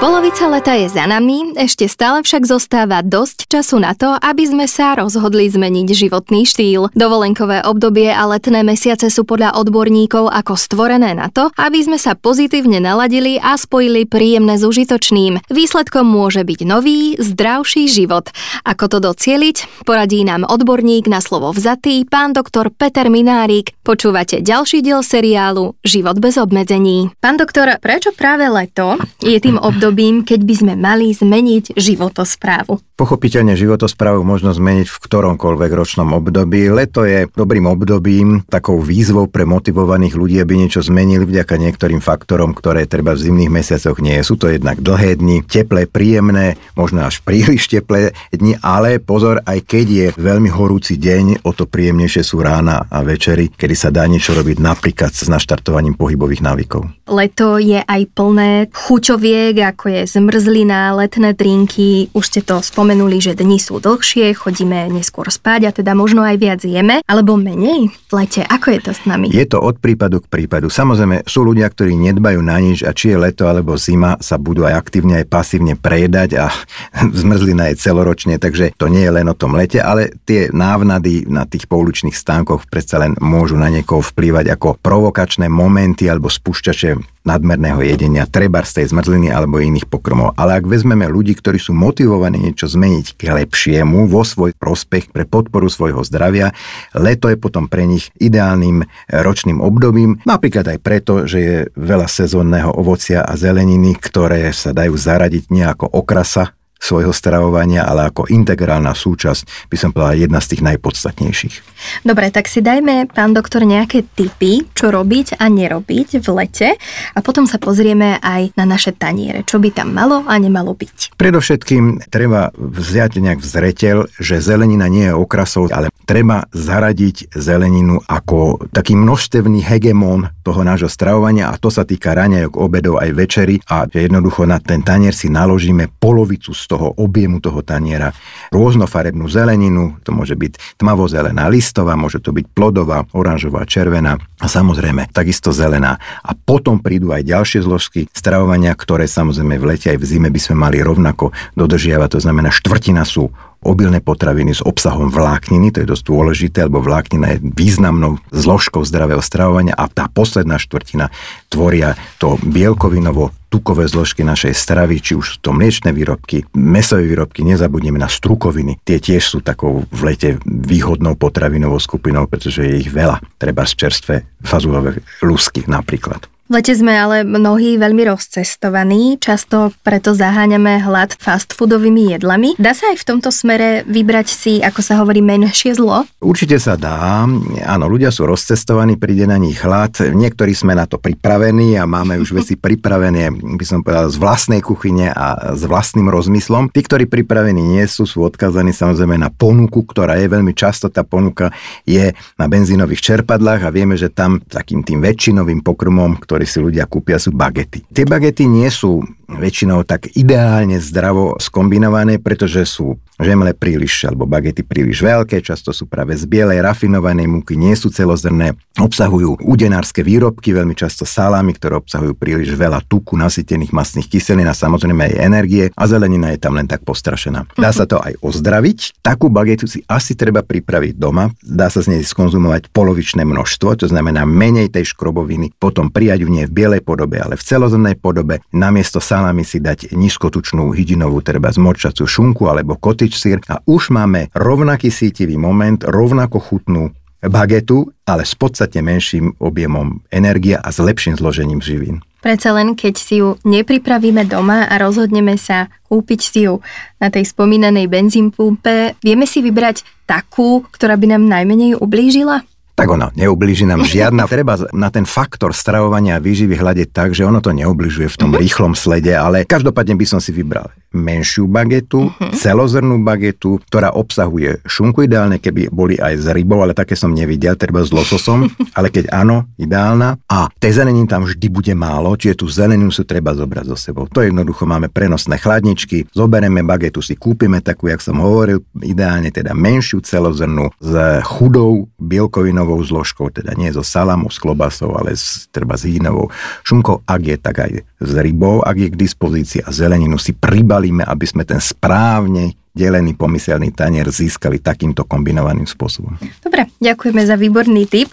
Polovica leta je za nami, ešte stále však zostáva dosť času na to, aby sme sa rozhodli zmeniť životný štýl. Dovolenkové obdobie a letné mesiace sú podľa odborníkov ako stvorené na to, aby sme sa pozitívne naladili a spojili príjemné s užitočným. Výsledkom môže byť nový, zdravší život. Ako to docieliť? Poradí nám odborník na slovo vzatý, pán doktor Peter Minárik. Počúvate ďalší diel seriálu Život bez obmedzení. Pán doktor, prečo práve leto je tým obdobím obdobím, keď by sme mali zmeniť životosprávu? Pochopiteľne životosprávu možno zmeniť v ktoromkoľvek ročnom období. Leto je dobrým obdobím, takou výzvou pre motivovaných ľudí, aby niečo zmenili vďaka niektorým faktorom, ktoré treba v zimných mesiacoch nie sú. To jednak dlhé dni, teplé, príjemné, možno až príliš teplé dni, ale pozor, aj keď je veľmi horúci deň, o to príjemnejšie sú rána a večery, kedy sa dá niečo robiť napríklad s naštartovaním pohybových návykov. Leto je aj plné chuťoviek, ako je zmrzlina, letné drinky, už ste to spomenuli spomenuli, že dni sú dlhšie, chodíme neskôr spať a teda možno aj viac jeme, alebo menej v lete. Ako je to s nami? Je to od prípadu k prípadu. Samozrejme, sú ľudia, ktorí nedbajú na nič a či je leto alebo zima, sa budú aj aktívne, aj pasívne prejedať a zmrzlina je celoročne, takže to nie je len o tom lete, ale tie návnady na tých pouličných stánkoch predsa len môžu na niekoho vplývať ako provokačné momenty alebo spúšťače nadmerného jedenia, treba z tej zmrzliny alebo iných pokrmov. Ale ak vezmeme ľudí, ktorí sú motivovaní niečo zmeniť k lepšiemu vo svoj prospech pre podporu svojho zdravia, leto je potom pre nich ideálnym ročným obdobím, napríklad aj preto, že je veľa sezónneho ovocia a zeleniny, ktoré sa dajú zaradiť nejako okrasa svojho stravovania, ale ako integrálna súčasť, by som povedala, jedna z tých najpodstatnejších. Dobre, tak si dajme, pán doktor, nejaké tipy, čo robiť a nerobiť v lete a potom sa pozrieme aj na naše taniere, čo by tam malo a nemalo byť. Predovšetkým treba vziať nejak vzretel, že zelenina nie je okrasou, ale treba zaradiť zeleninu ako taký množstevný hegemón toho nášho stravovania a to sa týka raňajok, obedov aj večery a jednoducho na ten tanier si naložíme polovicu z toho objemu toho taniera rôznofarebnú zeleninu, to môže byť tmavozelená listová, môže to byť plodová, oranžová, červená a samozrejme takisto zelená. A potom prídu aj ďalšie zložky stravovania, ktoré samozrejme v lete aj v zime by sme mali rovnako dodržiavať. To znamená, štvrtina sú obilné potraviny s obsahom vlákniny, to je dosť dôležité, lebo vláknina je významnou zložkou zdravého stravovania a tá posledná štvrtina tvoria to bielkovinovo tukové zložky našej stravy, či už sú to mliečne výrobky, mesové výrobky, nezabudneme na strukoviny. Tie tiež sú takou v lete výhodnou potravinovou skupinou, pretože je ich veľa. Treba z čerstvé fazulové lusky napríklad. V lete sme ale mnohí veľmi rozcestovaní, často preto zaháňame hlad fast foodovými jedlami. Dá sa aj v tomto smere vybrať si, ako sa hovorí, menšie zlo? Určite sa dá. Áno, ľudia sú rozcestovaní, príde na nich hlad. Niektorí sme na to pripravení a máme už veci pripravené, by som povedal, z vlastnej kuchyne a s vlastným rozmyslom. Tí, ktorí pripravení nie sú, sú odkazaní samozrejme na ponuku, ktorá je veľmi často, tá ponuka je na benzínových čerpadlách a vieme, že tam takým tým väčšinovým pokrmom, ktorý ktoré si ľudia kúpia, sú bagety. Tie bagety nie sú väčšinou tak ideálne zdravo skombinované, pretože sú žemle príliš, alebo bagety príliš veľké, často sú práve z bielej rafinovanej múky, nie sú celozrné, obsahujú udenárske výrobky, veľmi často salámy, ktoré obsahujú príliš veľa tuku, nasytených masných kyselín a samozrejme aj energie a zelenina je tam len tak postrašená. Dá sa to aj ozdraviť. Takú bagetu si asi treba pripraviť doma. Dá sa z nej skonzumovať polovičné množstvo, to znamená menej tej škroboviny, potom prijať ju nie v bielej podobe, ale v celozrnej podobe. Namiesto salámy si dať nízkotučnú hydinovú, treba zmorčacú šunku alebo koty sandwich sír a už máme rovnaký sítivý moment, rovnako chutnú bagetu, ale s podstatne menším objemom energie a s lepším zložením živín. Predsa len, keď si ju nepripravíme doma a rozhodneme sa kúpiť si ju na tej spomínanej benzínpumpe, vieme si vybrať takú, ktorá by nám najmenej ublížila? tak ono neublíži nám žiadna. Treba na ten faktor stravovania a výživy hľadiť tak, že ono to neubližuje v tom mhm. rýchlom slede, ale každopádne by som si vybral menšiu bagetu, uh-huh. celozrnú bagetu, ktorá obsahuje šunku, ideálne keby boli aj z rybou, ale také som nevidel, treba s lososom, ale keď áno, ideálna. A tej zelenín tam vždy bude málo, čiže tú zeleninu si treba zobrať so sebou. To jednoducho máme prenosné chladničky, zoberieme bagetu, si kúpime takú, jak som hovoril, ideálne teda menšiu celozrnú s chudou bielkovinovou zložkou, teda nie so salamou, s klobasou, ale s, treba s hýnovou šunkou, ak je tak aj s rybou, ak je k dispozícii a zeleninu si pribalíme, aby sme ten správne delený pomyselný tanier získali takýmto kombinovaným spôsobom. Dobre, ďakujeme za výborný tip.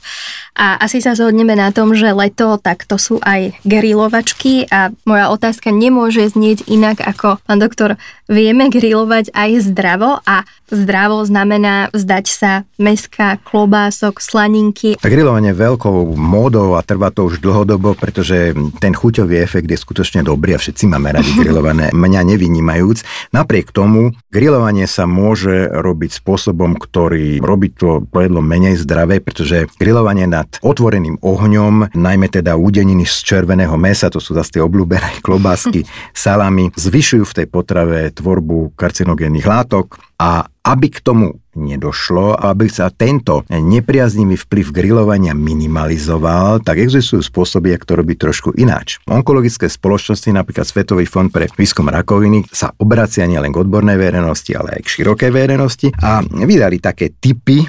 A asi sa zhodneme na tom, že leto, tak to sú aj grilovačky a moja otázka nemôže znieť inak ako, pán doktor, vieme grilovať aj zdravo a zdravo znamená vzdať sa meska, klobások, slaninky. Tak grilovanie veľkou módou a trvá to už dlhodobo, pretože ten chuťový efekt je skutočne dobrý a všetci máme radi grilované, mňa nevynímajúc. Napriek tomu, grilovanie sa môže robiť spôsobom, ktorý robí to jedlo menej zdravé, pretože grilovanie na nad otvoreným ohňom, najmä teda údeniny z červeného mesa, to sú zase tie obľúbené klobásky, salami, zvyšujú v tej potrave tvorbu karcinogénnych látok a aby k tomu nedošlo, aby sa tento nepriaznivý vplyv grilovania minimalizoval, tak existujú spôsoby, ako to robiť trošku ináč. Onkologické spoločnosti, napríklad Svetový fond pre výskum rakoviny, sa obracia nielen k odbornej verejnosti, ale aj k širokej verejnosti a vydali také typy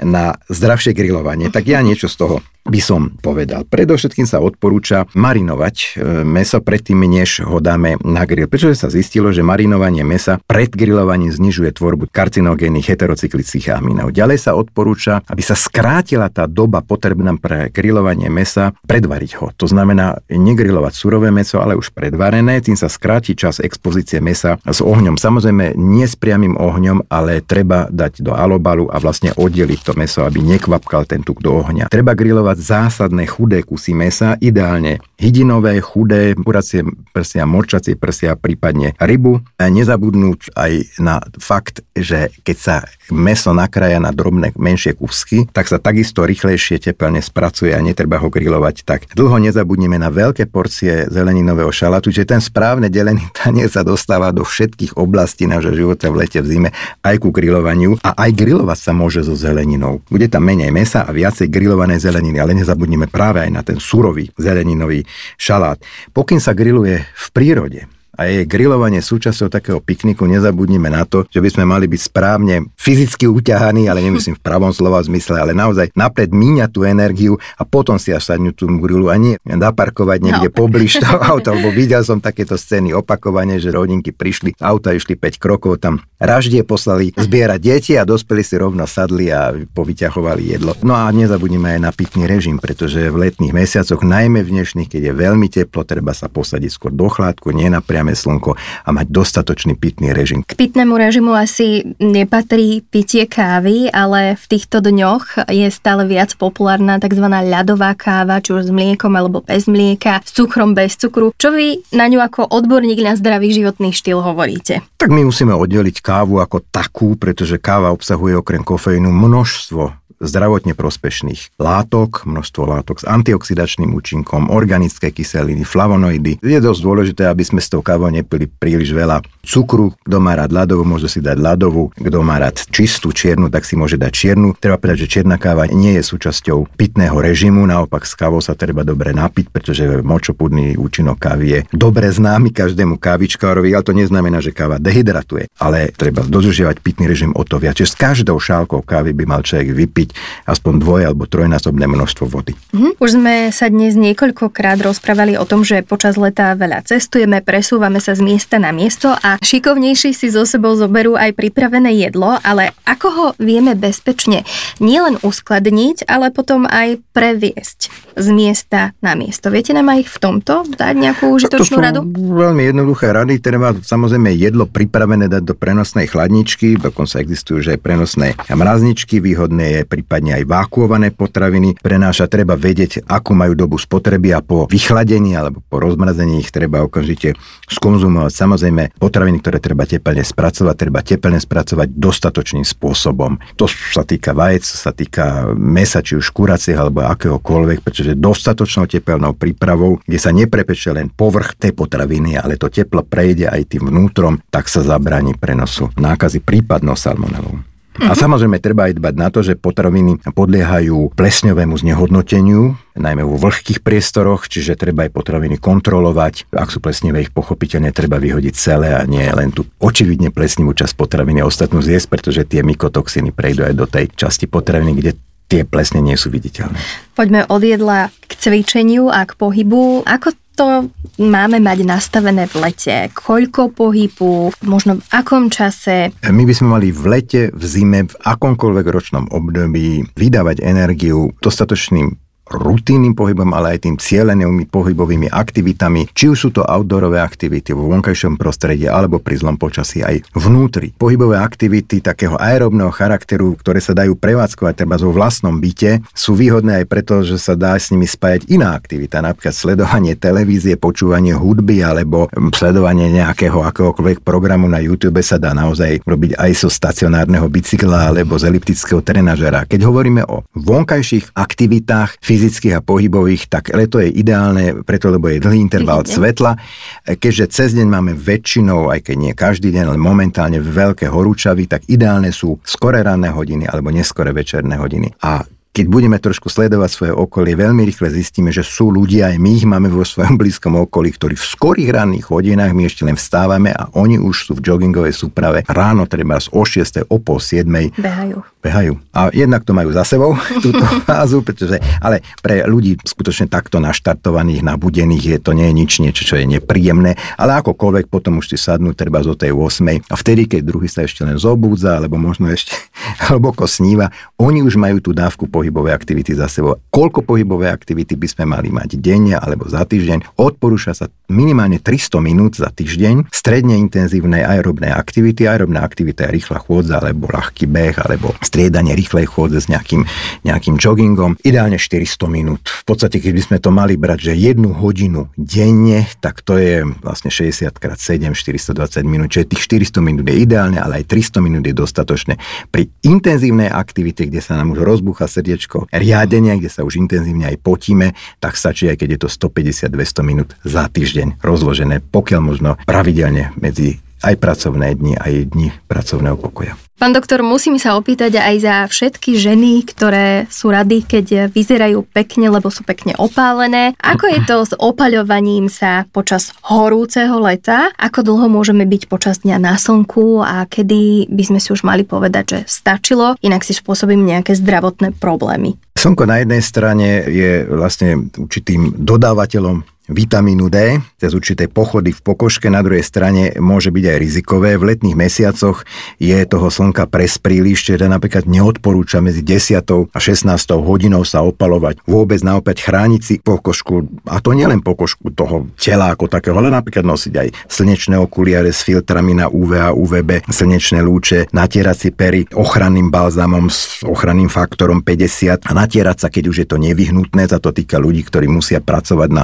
na zdravšie grilovanie. Tak ja niečo z toho by som povedal. Predovšetkým sa odporúča marinovať e, meso predtým, než ho dáme na grill. Pretože sa zistilo, že marinovanie mesa pred grillovaním znižuje tvorbu karcinogénnych heterocyklických aminov. Ďalej sa odporúča, aby sa skrátila tá doba potrebná pre grilovanie mesa, predvariť ho. To znamená negrilovať surové meso, ale už predvarené, tým sa skráti čas expozície mesa s ohňom. Samozrejme nie s priamým ohňom, ale treba dať do alobalu a vlastne oddeliť to meso, aby nekvapkal ten tuk do ohňa. Treba grilovať dávať zásadné chudé kusy mesa, ideálne hydinové, chudé, kuracie prsia, morčacie prsia, prípadne rybu. Nezabudnúť aj na fakt, že keď sa meso nakrája na drobné menšie kusky, tak sa takisto rýchlejšie tepelne spracuje a netreba ho grilovať tak. Dlho nezabudneme na veľké porcie zeleninového šalatu, že ten správne delený tanier sa dostáva do všetkých oblastí nášho života v lete, v zime, aj ku grilovaniu a aj grilovať sa môže so zeleninou. Bude tam menej mesa a viacej grilovanej zeleniny ale nezabudnime práve aj na ten surový zeleninový šalát. Pokým sa grilluje v prírode, a je grilovanie súčasťou takého pikniku, nezabudnime na to, že by sme mali byť správne fyzicky uťahaní, ale nemyslím v pravom slova zmysle, ale naozaj napred míňať tú energiu a potom si až sadnúť tú grilu a nie naparkovať niekde no. pobliž toho auta, lebo videl som takéto scény opakovane, že rodinky prišli, auta išli 5 krokov, tam raždie poslali zbierať deti a dospeli si rovno sadli a povyťahovali jedlo. No a nezabudnime aj na pitný režim, pretože v letných mesiacoch, najmä v dnešných, keď je veľmi teplo, treba sa posadiť skôr do chládku, nie napriam priame slnko a mať dostatočný pitný režim. K pitnému režimu asi nepatrí pitie kávy, ale v týchto dňoch je stále viac populárna tzv. ľadová káva, či už s mliekom alebo bez mlieka, s cukrom, bez cukru. Čo vy na ňu ako odborník na zdravý životný štýl hovoríte? Tak my musíme oddeliť kávu ako takú, pretože káva obsahuje okrem kofeínu množstvo zdravotne prospešných látok, množstvo látok s antioxidačným účinkom, organické kyseliny, flavonoidy. Je dosť dôležité, aby sme s tou kávou nepili príliš veľa cukru. Kto má rád ľadovú, môže si dať ľadovú. Kto má rád čistú čiernu, tak si môže dať čiernu. Treba povedať, že čierna káva nie je súčasťou pitného režimu, naopak s kávou sa treba dobre napiť, pretože močopudný účinok kávy je dobre známy každému kávičkárovi, ale to neznamená, že káva dehydratuje, ale treba dodržiavať pitný režim o to viac. Čiže s každou šálkou kávy by mal človek vypiť aspoň dvoj alebo trojnásobné množstvo vody. Mhm. Už sme sa dnes niekoľkokrát rozprávali o tom, že počas leta veľa cestujeme, presúvame sa z miesta na miesto a šikovnejší si so sebou zoberú aj pripravené jedlo, ale ako ho vieme bezpečne nielen uskladniť, ale potom aj previesť z miesta na miesto. Viete nám aj v tomto dať nejakú užitočnú to radu? veľmi jednoduché rady. Treba samozrejme jedlo pripravené dať do prenosnej chladničky, dokonca existujú že aj prenosné mrazničky. Výhodné je pri prípadne aj vákuované potraviny prenáša. Treba vedieť, akú majú dobu spotreby a po vychladení alebo po rozmrazení ich treba okamžite skonzumovať. Samozrejme, potraviny, ktoré treba teplne spracovať, treba teplne spracovať dostatočným spôsobom. To sa týka vajec, sa týka mesa, či už kuracieho alebo akéhokoľvek, pretože dostatočnou tepelnou prípravou, kde sa neprepeče len povrch tej potraviny, ale to teplo prejde aj tým vnútrom, tak sa zabráni prenosu nákazy prípadnou salmonelou. A samozrejme treba aj dbať na to, že potraviny podliehajú plesňovému znehodnoteniu, najmä vo vlhkých priestoroch, čiže treba aj potraviny kontrolovať. Ak sú plesnivé, ich pochopiteľne treba vyhodiť celé a nie len tú očividne plesnivú časť potraviny a ostatnú zjesť, pretože tie mykotoxiny prejdú aj do tej časti potraviny, kde tie plesne nie sú viditeľné. Poďme od jedla k cvičeniu a k pohybu. Ako to máme mať nastavené v lete? Koľko pohybu, možno v akom čase? My by sme mali v lete, v zime, v akomkoľvek ročnom období vydávať energiu dostatočným rutinným pohybom, ale aj tým cieľenými pohybovými aktivitami, či už sú to outdoorové aktivity vo vonkajšom prostredí alebo pri zlom počasí aj vnútri. Pohybové aktivity takého aerobného charakteru, ktoré sa dajú prevádzkovať treba vo vlastnom byte, sú výhodné aj preto, že sa dá s nimi spájať iná aktivita, napríklad sledovanie televízie, počúvanie hudby alebo sledovanie nejakého akéhokoľvek programu na YouTube sa dá naozaj robiť aj zo stacionárneho bicykla alebo z elliptického trenažera. Keď hovoríme o vonkajších aktivitách, fyzických a pohybových, tak leto je ideálne preto, lebo je dlhý interval svetla. Keďže cez deň máme väčšinou, aj keď nie každý deň, ale momentálne veľké horúčavy, tak ideálne sú skore ranné hodiny alebo neskore večerné hodiny. A keď budeme trošku sledovať svoje okolie, veľmi rýchle zistíme, že sú ľudia, aj my ich máme vo svojom blízkom okolí, ktorí v skorých ranných hodinách, my ešte len vstávame a oni už sú v joggingovej súprave ráno, treba o 6. o pol 7. Behajú. Behajú. A jednak to majú za sebou, túto fázu, pretože, ale pre ľudí skutočne takto naštartovaných, nabudených je to nie je nič niečo, čo je nepríjemné, ale akokoľvek potom už si sadnú treba zo tej 8. A vtedy, keď druhý sa ešte len zobúdza, alebo možno ešte hlboko sníva, oni už majú tú dávku po pohybové aktivity za sebou. Koľko pohybové aktivity by sme mali mať denne alebo za týždeň? Odporúča sa minimálne 300 minút za týždeň. Stredne intenzívne aerobné aktivity. Aerobná aktivita je rýchla chôdza alebo ľahký beh alebo striedanie rýchlej chôdze s nejakým, nejakým joggingom. Ideálne 400 minút. V podstate, keď by sme to mali brať, že jednu hodinu denne, tak to je vlastne 60 x 7, 420 minút. Čiže tých 400 minút je ideálne, ale aj 300 minút je dostatočné. Pri intenzívnej aktivite, kde sa nám už rozbúcha srdiečko riadenia, kde sa už intenzívne aj potíme, tak stačí aj keď je to 150-200 minút za týždeň rozložené, pokiaľ možno pravidelne medzi aj pracovné dni, aj dni pracovného pokoja. Pán doktor, musím sa opýtať aj za všetky ženy, ktoré sú rady, keď vyzerajú pekne, lebo sú pekne opálené. Ako je to s opaľovaním sa počas horúceho leta? Ako dlho môžeme byť počas dňa na slnku a kedy by sme si už mali povedať, že stačilo, inak si spôsobím nejaké zdravotné problémy? Slnko na jednej strane je vlastne určitým dodávateľom vitamínu D cez určité pochody v pokožke, na druhej strane môže byť aj rizikové. V letných mesiacoch je toho slnka pres príliš, čiže napríklad neodporúča medzi 10. a 16. hodinou sa opalovať. Vôbec naopäť chrániť si pokožku, a to nielen pokožku toho tela ako takého, ale napríklad nosiť aj slnečné okuliare s filtrami na UV a UVB, slnečné lúče, natierať si pery ochranným balzámom s ochranným faktorom 50 a natierať sa, keď už je to nevyhnutné, za to týka ľudí, ktorí musia pracovať na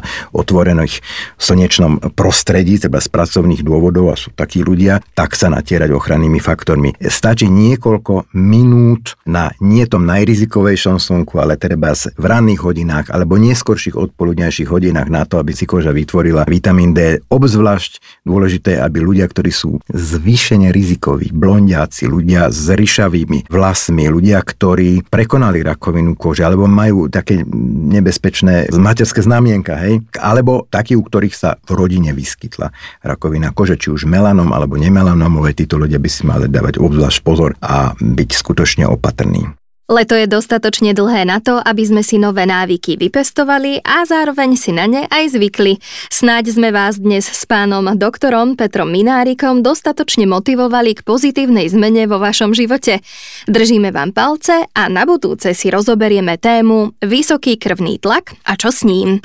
otvorených slnečnom prostredí, teda z pracovných dôvodov a sú takí ľudia, tak sa natierať ochrannými faktormi. Stačí niekoľko minút na nie tom najrizikovejšom slnku, ale treba v ranných hodinách alebo neskorších odpoludňajších hodinách na to, aby si koža vytvorila vitamín D. Obzvlášť dôležité, aby ľudia, ktorí sú zvýšene rizikoví, blondiaci, ľudia s ryšavými vlasmi, ľudia, ktorí prekonali rakovinu kože alebo majú také nebezpečné materské znamienka, hej, ale alebo takí, u ktorých sa v rodine vyskytla rakovina kože, či už melanom alebo nemelanomové, títo ľudia by si mali dávať obzvlášť pozor a byť skutočne opatrní. Leto je dostatočne dlhé na to, aby sme si nové návyky vypestovali a zároveň si na ne aj zvykli. Snáď sme vás dnes s pánom doktorom Petrom Minárikom dostatočne motivovali k pozitívnej zmene vo vašom živote. Držíme vám palce a na budúce si rozoberieme tému Vysoký krvný tlak a čo s ním.